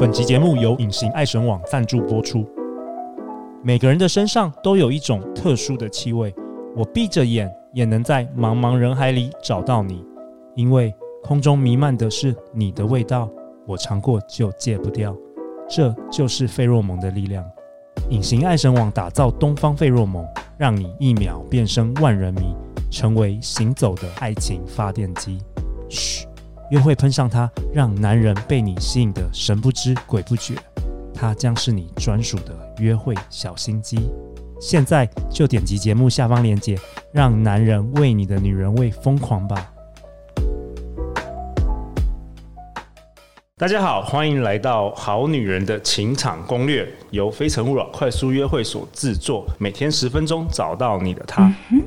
本集节目由隐形爱神网赞助播出。每个人的身上都有一种特殊的气味，我闭着眼也能在茫茫人海里找到你，因为空中弥漫的是你的味道，我尝过就戒不掉。这就是费洛蒙的力量。隐形爱神网打造东方费洛蒙，让你一秒变身万人迷，成为行走的爱情发电机。嘘，约会喷上它，让男人被你吸引的神不知鬼不觉。它将是你专属的约会小心机。现在就点击节目下方链接，让男人为你的女人味疯狂吧。大家好，欢迎来到《好女人的情场攻略》，由非诚勿扰快速约会所制作，每天十分钟，找到你的他。嗯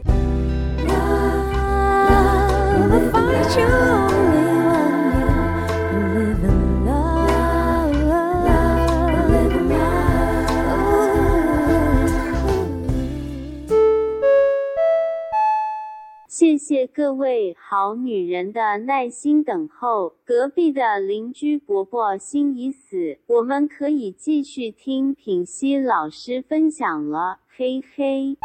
各位好女人的耐心等候。隔壁的邻居伯伯心已死，我们可以继续听品熙老师分享了，嘿嘿。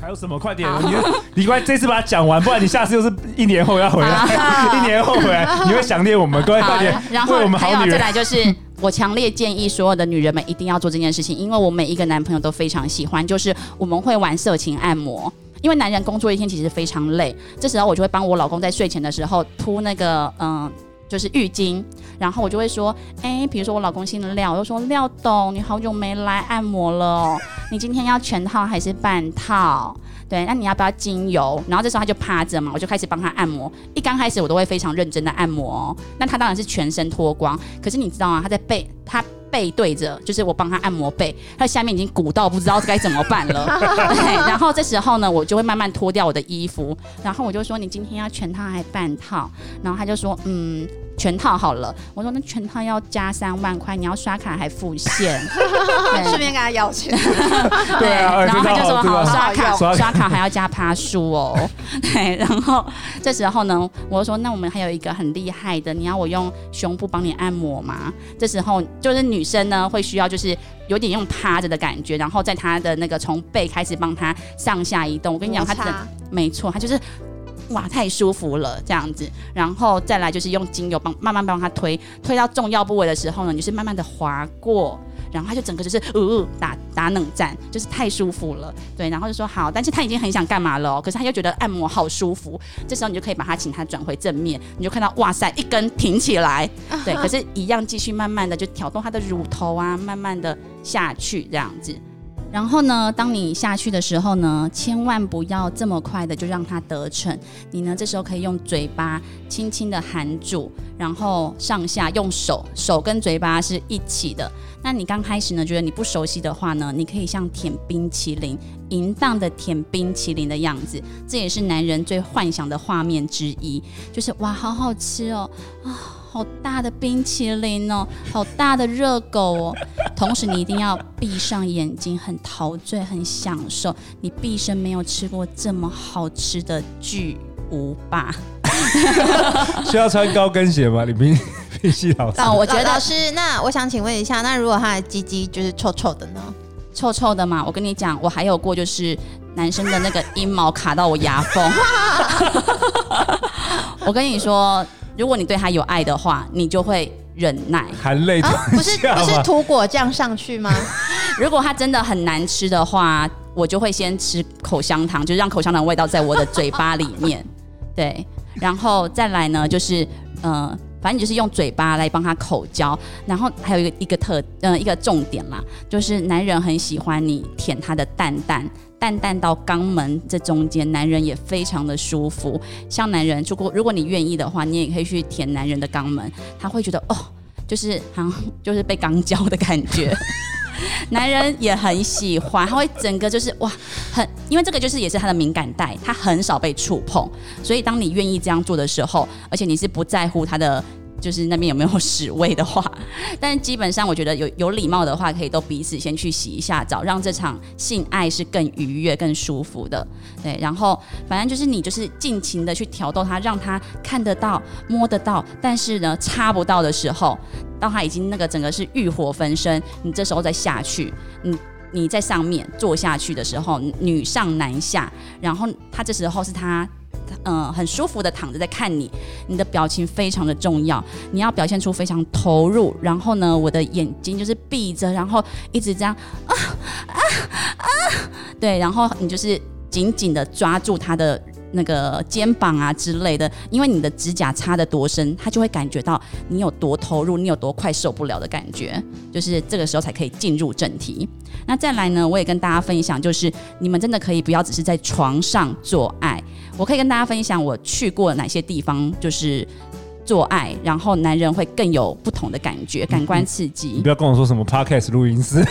还有什么？快点！你你快这次把它讲完，不然你下次又是一年后要回来，一年后回来你会想念我们。各位快点，然后我们好女人再来就是。我强烈建议所有的女人们一定要做这件事情，因为我每一个男朋友都非常喜欢，就是我们会玩色情按摩。因为男人工作一天其实非常累，这时候我就会帮我老公在睡前的时候铺那个嗯，就是浴巾，然后我就会说，哎，比如说我老公姓廖，我就说廖董，你好久没来按摩了，你今天要全套还是半套？对，那你要不要精油？然后这时候他就趴着嘛，我就开始帮他按摩。一刚开始我都会非常认真的按摩哦，那他当然是全身脱光。可是你知道吗？他在背，他背对着，就是我帮他按摩背，他下面已经鼓到不知道该怎么办了。对，然后这时候呢，我就会慢慢脱掉我的衣服，然后我就说：“你今天要全套还是半套？”然后他就说：“嗯。”全套好了，我说那全套要加三万块，你要刷卡还付现？顺便跟他要钱。对，然后他就说好，刷卡刷卡还要加趴数哦。对，然后这时候呢，我就说那我们还有一个很厉害的，你要我用胸部帮你按摩吗？这时候就是女生呢会需要就是有点用趴着的感觉，然后在她的那个从背开始帮她上下移动。我跟你讲，她的没错，她就是。哇，太舒服了，这样子，然后再来就是用精油帮慢慢帮他推，推到重要部位的时候呢，你就是慢慢的滑过，然后他就整个就是呜打打冷战，就是太舒服了，对，然后就说好，但是他已经很想干嘛了哦，可是他又觉得按摩好舒服，这时候你就可以把他请他转回正面，你就看到哇塞，一根挺起来，对，可是一样继续慢慢的就挑动他的乳头啊，慢慢的下去这样子。然后呢，当你下去的时候呢，千万不要这么快的就让它得逞。你呢，这时候可以用嘴巴轻轻的含住，然后上下用手，手跟嘴巴是一起的。那你刚开始呢，觉得你不熟悉的话呢，你可以像舔冰淇淋，淫荡的舔冰淇淋的样子，这也是男人最幻想的画面之一，就是哇，好好吃哦，啊。好大的冰淇淋哦，好大的热狗哦。同时，你一定要闭上眼睛，很陶醉，很享受。你毕生没有吃过这么好吃的巨无霸。需要穿高跟鞋吗？你必必须老师。哦，我觉得是。那我想请问一下，那如果他的鸡鸡就是臭臭的呢？臭臭的嘛？我跟你讲，我还有过就是男生的那个阴毛卡到我牙缝。我跟你说。如果你对他有爱的话，你就会忍耐，含泪、啊、不是不是涂果酱上去吗？如果它真的很难吃的话，我就会先吃口香糖，就是让口香糖味道在我的嘴巴里面。对，然后再来呢，就是呃，反正就是用嘴巴来帮他口交。然后还有一个一个特呃一个重点啦，就是男人很喜欢你舔他的蛋蛋。淡淡到肛门这中间，男人也非常的舒服。像男人，如果如果你愿意的话，你也可以去舔男人的肛门，他会觉得哦，就是好像就是被肛交的感觉。男人也很喜欢，他会整个就是哇，很因为这个就是也是他的敏感带，他很少被触碰，所以当你愿意这样做的时候，而且你是不在乎他的就是那边有没有屎味的话，但基本上我觉得有有礼貌的话，可以都彼此先去洗一下澡，让这场性爱是更愉悦、更舒服的。对，然后反正就是你就是尽情的去挑逗他，让他看得到、摸得到，但是呢插不到的时候，到他已经那个整个是欲火焚身，你这时候再下去，你你在上面坐下去的时候，女上男下，然后他这时候是他。嗯、很舒服的躺着在看你，你的表情非常的重要，你要表现出非常投入。然后呢，我的眼睛就是闭着，然后一直这样啊啊啊，对，然后你就是紧紧的抓住他的那个肩膀啊之类的，因为你的指甲插的多深，他就会感觉到你有多投入，你有多快受不了的感觉，就是这个时候才可以进入正题。那再来呢，我也跟大家分享，就是你们真的可以不要只是在床上做爱。我可以跟大家分享我去过哪些地方，就是做爱，然后男人会更有不同的感觉，感官刺激。你不要跟我说什么 podcast 录音室，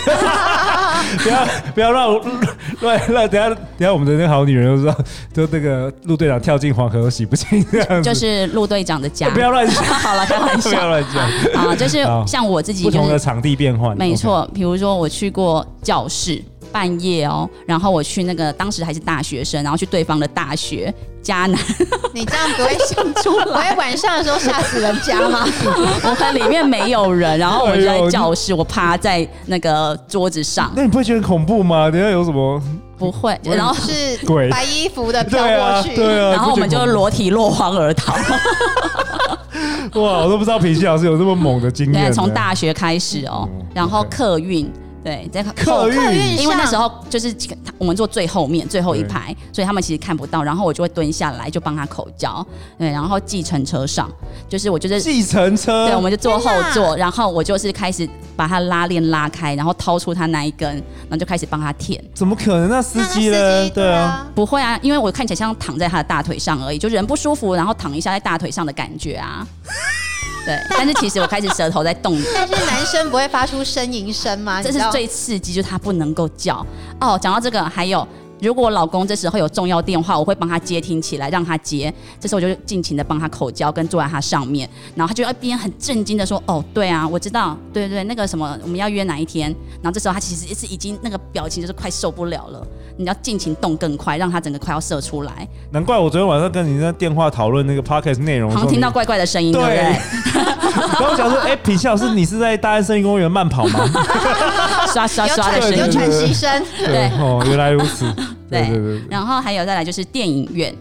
不要 不要让 乱乱，等下等下我们的那个好女人就说，就那个陆队长跳进黄河都洗不清这样子，就是陆队长的家。不要乱讲，好了，开玩笑，不要乱讲啊，就是像我自己、就是，不同的场地变换，没错，比如说我去过教室。半夜哦，然后我去那个当时还是大学生，然后去对方的大学迦南。你这样不会想出来？我会晚上的时候吓死人家吗？我看里面没有人，然后我就在教室，我趴在那个桌子上。那你不会觉得恐怖吗？等下有什么？不会，然后是白衣服的飘过去，对啊，对啊，然后我们就裸体落荒而逃。哇，我都不知道品希老师有这么猛的经验。对，从大学开始哦，嗯、然后客运。对，在客运，因为那时候就是我们坐最后面最后一排，所以他们其实看不到。然后我就会蹲下来，就帮他口交。对，然后计程车上，就是我就是计程车，对，我们就坐后座，然后我就是开始把他拉链拉开，然后掏出他那一根，然后就开始帮他舔。怎么可能？那司机呢？对啊，不会啊，因为我看起来像躺在他的大腿上而已，就人不舒服，然后躺一下在大腿上的感觉啊。对，但是其实我开始舌头在动。但是男生不会发出呻吟声吗？这是最刺激，就是他不能够叫。哦，讲到这个，还有。如果我老公这时候有重要电话，我会帮他接听起来，让他接。这时候我就尽情的帮他口交，跟坐在他上面，然后他就一边很震惊的说：“哦，对啊，我知道，对对对，那个什么，我们要约哪一天？”然后这时候他其实也是已经那个表情就是快受不了了，你要尽情动更快，让它整个快要射出来。难怪我昨天晚上跟你在电话讨论那个 podcast 内容，好像听到怪怪的声音，对不对？然后我想说，哎、欸，品希老师，你是在大安森林公园慢跑吗？刷刷刷的声音，有喘息声，对哦，原来如此。对，对，对，对，然后还有再来就是电影院，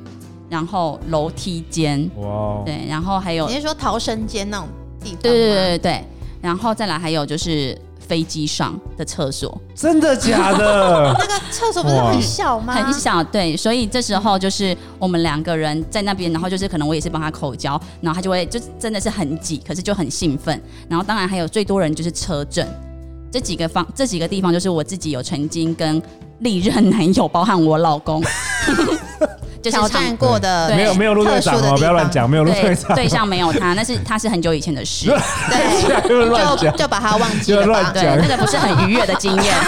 然后楼梯间，哇，对，然后还有你是说逃生间那种地方？对对对对对，然后再来还有就是飞机上的厕所，真的假的？那个厕所不是很小吗？很小，对，所以这时候就是我们两个人在那边，然后就是可能我也是帮他口交，然后他就会就真的是很挤，可是就很兴奋，然后当然还有最多人就是车震，这几个方这几个地方就是我自己有曾经跟。历任男友，包含我老公，就是挑战过的，没有没有陆队长哦，不要乱讲，没有陆队长，对象没有他，那是他是很久以前的事，对，就就把他忘记了吧，对，那个不是很愉悦的经验。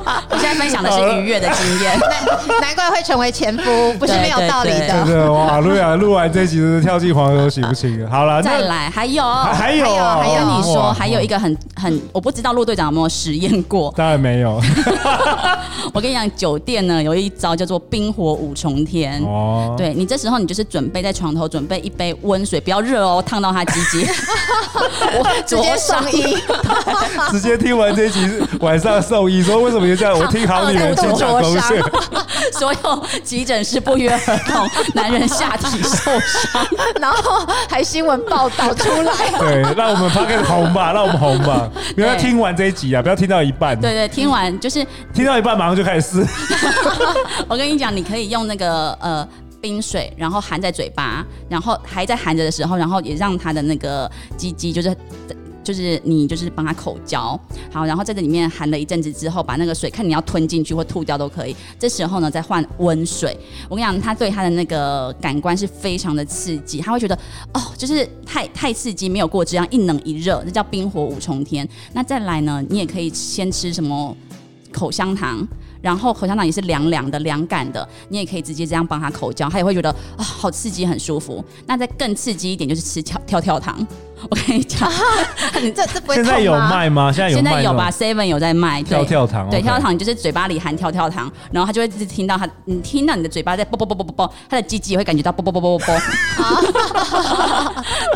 我现在分享的是愉悦的经验，难难怪会成为前夫，不是没有道理的。对对，哇，陆亚录完这集是跳进黄河都洗不清了。好了，再来，还有还有还有，你说，还有一个很很，我不知道陆队长有没有实验过？当然没有。我跟你讲，酒店呢有一招叫做冰火五重天。哦，对你这时候你就是准备在床头准备一杯温水，不要热哦，烫到他鸡鸡。我直接送医，直接听完这集晚上送医，说为什么就这样？我听好女人先讲东西。所有急诊室不约而同，男人下体受伤，然后还新闻报道出来。对，让我们 podcast 红吧，让我们红吧。不要听完这一集啊，不要听到一半。对对，听完就是 听到一半马上就开始撕。我跟你讲，你可以用那个呃冰水，然后含在嘴巴，然后还在含着的时候，然后也让他的那个鸡鸡就是。就是你就是帮他口交，好，然后在这里面含了一阵子之后，把那个水看你要吞进去或吐掉都可以。这时候呢，再换温水。我跟你讲，他对他的那个感官是非常的刺激，他会觉得哦，就是太太刺激，没有过这样一冷一热，这叫冰火五重天。那再来呢，你也可以先吃什么口香糖。然后口香糖也是凉凉的、凉感的，你也可以直接这样帮他口交，他也会觉得啊、好刺激、很舒服。那再更刺激一点就是吃跳跳跳糖。我跟你讲，你 这这不会现在有卖吗？现在有卖，现在有吧？Seven 有在卖跳跳糖，对，跳跳糖就是嘴巴里含跳跳糖，然后他就会一直听到他，你听到你的嘴巴在啵啵啵啵啵啵，他的鸡鸡也会感觉到啵啵啵啵。啵啵，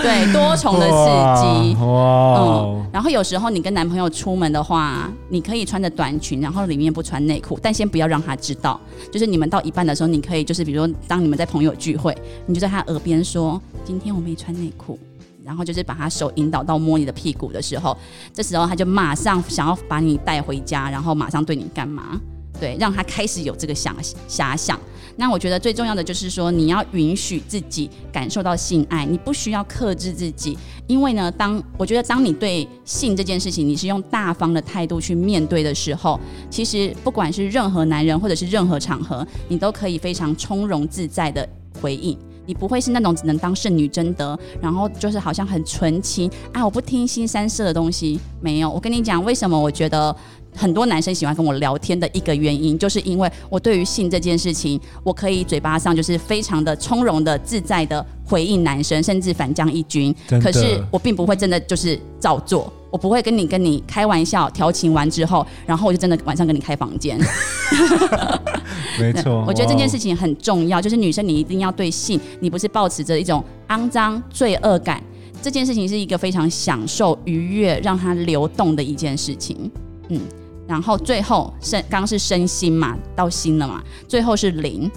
对，多重的刺激，哇，嗯，然后有时候你跟男朋友出门的话，你可以穿着短裙，然后里面不穿内裤，但先不要让他知道，就是你们到一半的时候，你可以就是比如说当你们在朋友聚会，你就在他耳边说，今天我没穿内裤。然后就是把他手引导到摸你的屁股的时候，这时候他就马上想要把你带回家，然后马上对你干嘛？对，让他开始有这个想遐想。那我觉得最重要的就是说，你要允许自己感受到性爱，你不需要克制自己，因为呢，当我觉得当你对性这件事情，你是用大方的态度去面对的时候，其实不管是任何男人或者是任何场合，你都可以非常从容自在的回应。你不会是那种只能当圣女贞德，然后就是好像很纯情啊，我不听新三色的东西。没有，我跟你讲，为什么我觉得很多男生喜欢跟我聊天的一个原因，就是因为我对于性这件事情，我可以嘴巴上就是非常的从容的、自在的回应男生，甚至反将一军。可是我并不会真的就是照做。我不会跟你跟你开玩笑调情完之后，然后我就真的晚上跟你开房间。没错，我觉得这件事情很重要，就是女生你一定要对性，你不是抱持着一种肮脏罪恶感，这件事情是一个非常享受、愉悦、让它流动的一件事情。嗯，然后最后身刚是身心嘛，到心了嘛，最后是灵，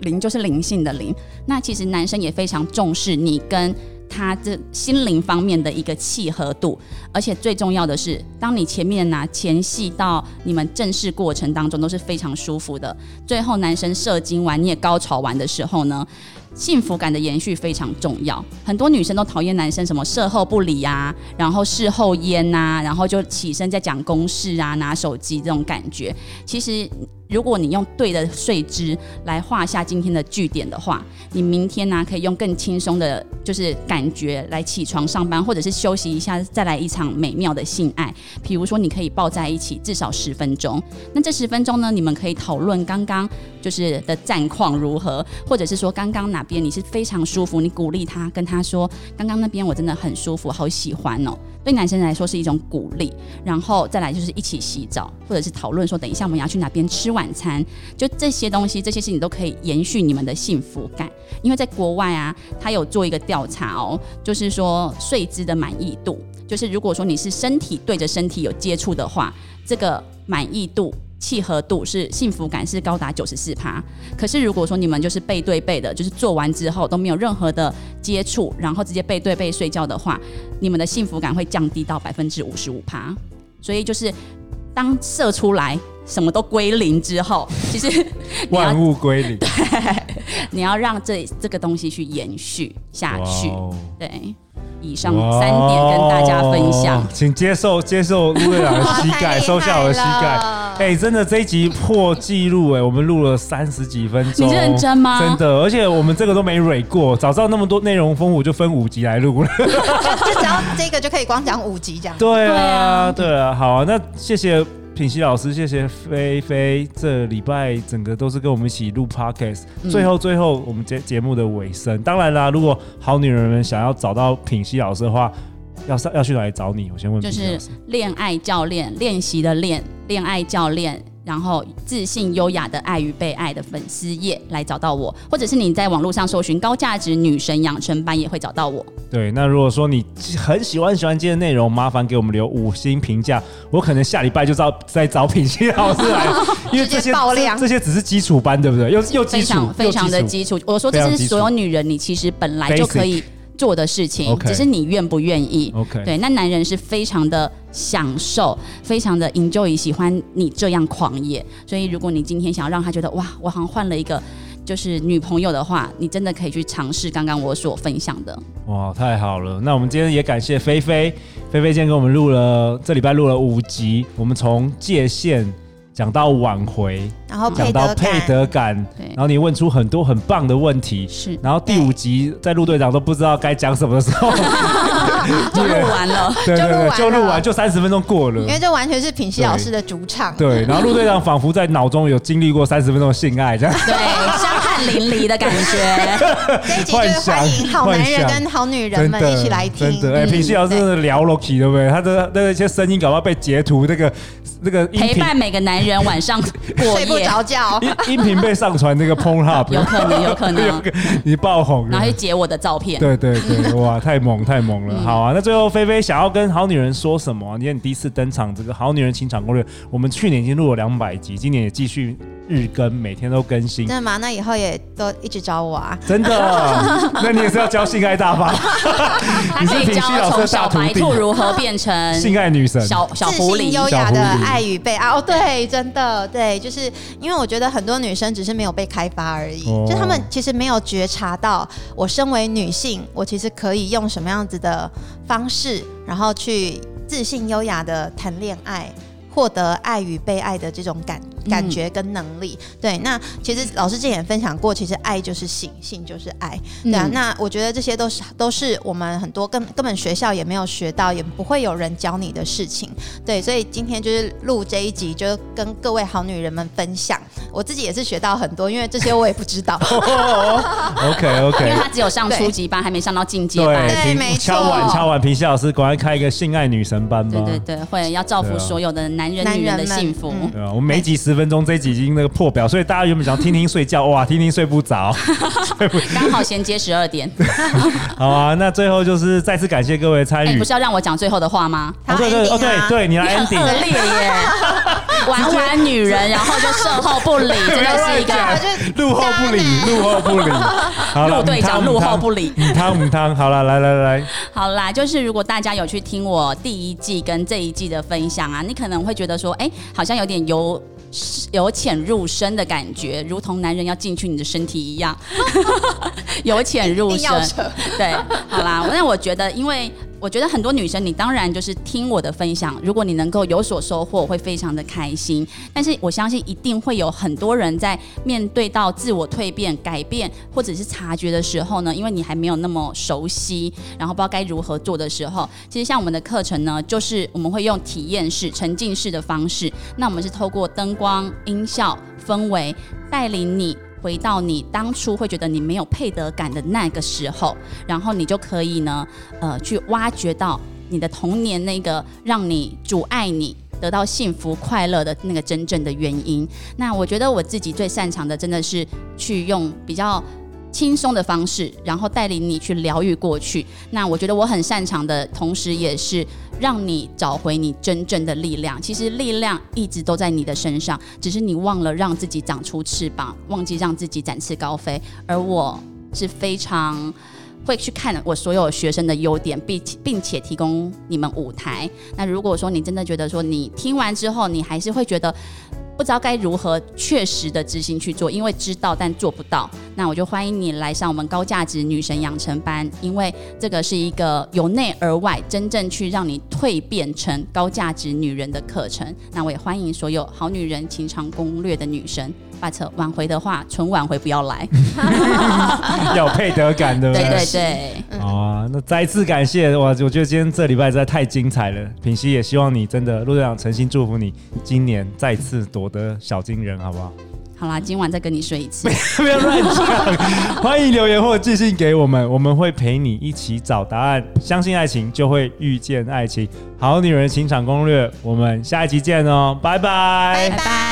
灵就是灵性的灵。那其实男生也非常重视你跟。他这心灵方面的一个契合度，而且最重要的是，当你前面拿前戏到你们正式过程当中都是非常舒服的，最后男生射精完你也高潮完的时候呢，幸福感的延续非常重要。很多女生都讨厌男生什么事后不理啊，然后事后烟呐、然后就起身在讲公事啊，拿手机这种感觉，其实。如果你用对的睡姿来画下今天的句点的话，你明天呢、可以用更轻松的，就是感觉来起床上班，或者是休息一下，再来一场美妙的性爱。比如说，你可以抱在一起至少十分钟。那这十分钟呢，你们可以讨论刚刚就是的战况如何，或者是说刚刚哪边你是非常舒服，你鼓励他，跟他说刚刚那边我真的很舒服，好喜欢哦。对男生来说是一种鼓励，然后再来就是一起洗澡，或者是讨论说等一下我们要去哪边吃晚餐，就这些东西，这些事情都可以延续你们的幸福感。因为在国外啊，他有做一个调查哦，就是说睡姿的满意度，就是如果说你是身体对着身体有接触的话，这个满意度。契合度是幸福感是高达九十四趴，可是如果说你们就是背对背的，就是做完之后都没有任何的接触，然后直接背对背睡觉的话，你们的幸福感会降低到百分之五十五趴。所以就是当射出来什么都归零之后，其实 万物归零，对，你要让这这个东西去延续下去，对。以上三点跟大家分享，请接受接受陆队长的膝盖，收下我的膝盖。哎、欸，真的这一集破纪录哎，我们录了三十几分钟，你认真吗？真的，而且我们这个都没蕊过，早知道那么多内容丰富，就分五集来录了。就只要这个就可以光讲五集这样。对啊，对啊，好啊，那谢谢。品熙老师，谢谢菲菲，这礼拜整个都是跟我们一起录 podcast。最后，最后我们节节目的尾声，当然啦，如果好女人们想要找到品熙老师的话，要上要去哪里找你？我先问。就是恋爱教练，练习的练，恋爱教练。然后自信优雅的爱与被爱的粉丝页来找到我，或者是你在网络上搜寻高价值女神养成班也会找到我。对，那如果说你很喜欢喜欢今天的内容，麻烦给我们留五星评价，我可能下礼拜就知道再找品熙老师来，因为这些这，这些只是基础班，对不对？又又基础，非常非常的基础。我说这是所有女人，你其实本来就可以。做的事情，okay, 只是你愿不愿意。OK，对，那男人是非常的享受，非常的 enjoy，喜欢你这样狂野。所以，如果你今天想要让他觉得哇，我好像换了一个就是女朋友的话，你真的可以去尝试刚刚我所分享的。哇，太好了！那我们今天也感谢菲菲，菲菲今天给我们录了这礼拜录了五集，我们从界限。讲到挽回，然后讲到配得感，然后你问出很多很棒的问题，是。然后第五集在陆队长都不知道该讲什么的时候，就录完了，对对对，就录完就三十分钟过了，因为这完全是品熙老师的主场。对，然后陆队长仿佛在脑中有经历过三十分钟的性爱这样，对，香汗淋漓的感觉。这一集就是欢迎好男人跟好女人们一起来听。真的，哎，平西老师真的聊了起，对不对？他的那些声音搞不好被截图那个。那个陪伴每个男人晚上过夜睡不着觉，音频被上传那个 Pornhub，有可能，有可能，你爆红，然后去截我的照片，对对对，哇，太猛太猛了，好啊，那最后菲菲想要跟好女人说什么？你看你第一次登场，这个好女人情场攻略，我们去年已经录了两百集，今年也继续。日更，每天都更新，真的吗？那以后也都一直找我啊！真的，那你也是要教性爱大法？你是品熙老师的小白兔如何变成性爱女神？小小狐狸，优雅的爱与被爱。哦，对，真的，对，就是因为我觉得很多女生只是没有被开发而已，哦、就她们其实没有觉察到，我身为女性，我其实可以用什么样子的方式，然后去自信优雅的谈恋爱。获得爱与被爱的这种感感觉跟能力，嗯、对。那其实老师之前也分享过，其实爱就是性，性就是爱，对啊。嗯、那我觉得这些都是都是我们很多根根本学校也没有学到，也不会有人教你的事情，对。所以今天就是录这一集，就跟各位好女人们分享。我自己也是学到很多，因为这些我也不知道。OK OK，因为他只有上初级班，还没上到进阶班。对，没错。敲碗敲碗，品熙老师，果然开一个性爱女神班吧。对对对，会要造福所有的男。男人女人的幸福，对啊，我们每集十分钟，这一集已经那个破表，所以大家原本想听听睡觉，哇，听听睡不着，刚好衔接十二点。好啊，那最后就是再次感谢各位参与。不是要让我讲最后的话吗？对对对对对，你来 ending。恶劣耶，玩玩女人，然后就售后不理，真的是一个路后不理，路后不理。陆队长路后不理，母汤母汤。好了，来来来，好啦，就是如果大家有去听我第一季跟这一季的分享啊，你可能会。会觉得说，哎，好像有点由由浅入深的感觉，如同男人要进去你的身体一样，由浅入深。对，好啦，那我觉得，因为。我觉得很多女生，你当然就是听我的分享，如果你能够有所收获，会非常的开心。但是我相信一定会有很多人在面对到自我蜕变、改变或者是察觉的时候呢，因为你还没有那么熟悉，然后不知道该如何做的时候，其实像我们的课程呢，就是我们会用体验式、沉浸式的方式，那我们是透过灯光、音效、氛围带领你。回到你当初会觉得你没有配得感的那个时候，然后你就可以呢，呃，去挖掘到你的童年那个让你阻碍你得到幸福快乐的那个真正的原因。那我觉得我自己最擅长的真的是去用比较。轻松的方式，然后带领你去疗愈过去。那我觉得我很擅长的，同时也是让你找回你真正的力量。其实力量一直都在你的身上，只是你忘了让自己长出翅膀，忘记让自己展翅高飞。而我是非常会去看我所有学生的优点，并并且提供你们舞台。那如果说你真的觉得说你听完之后，你还是会觉得。不知道该如何确实的执行去做，因为知道但做不到，那我就欢迎你来上我们高价值女神养成班，因为这个是一个由内而外真正去让你蜕变成高价值女人的课程。那我也欢迎所有好女人情场攻略的女生。But 挽回的话，纯挽回不要来，要配得感的。对对对，好啊，那再次感谢我，我觉得今天这礼拜实在太精彩了。品熙也希望你真的陆队长诚心祝福你，今年再次夺得小金人，好不好？好啦，今晚再跟你睡一次。不要乱讲，欢迎留言或寄信给我们，我们会陪你一起找答案。相信爱情，就会遇见爱情。好女人情场攻略，我们下一集见哦，拜拜，拜拜。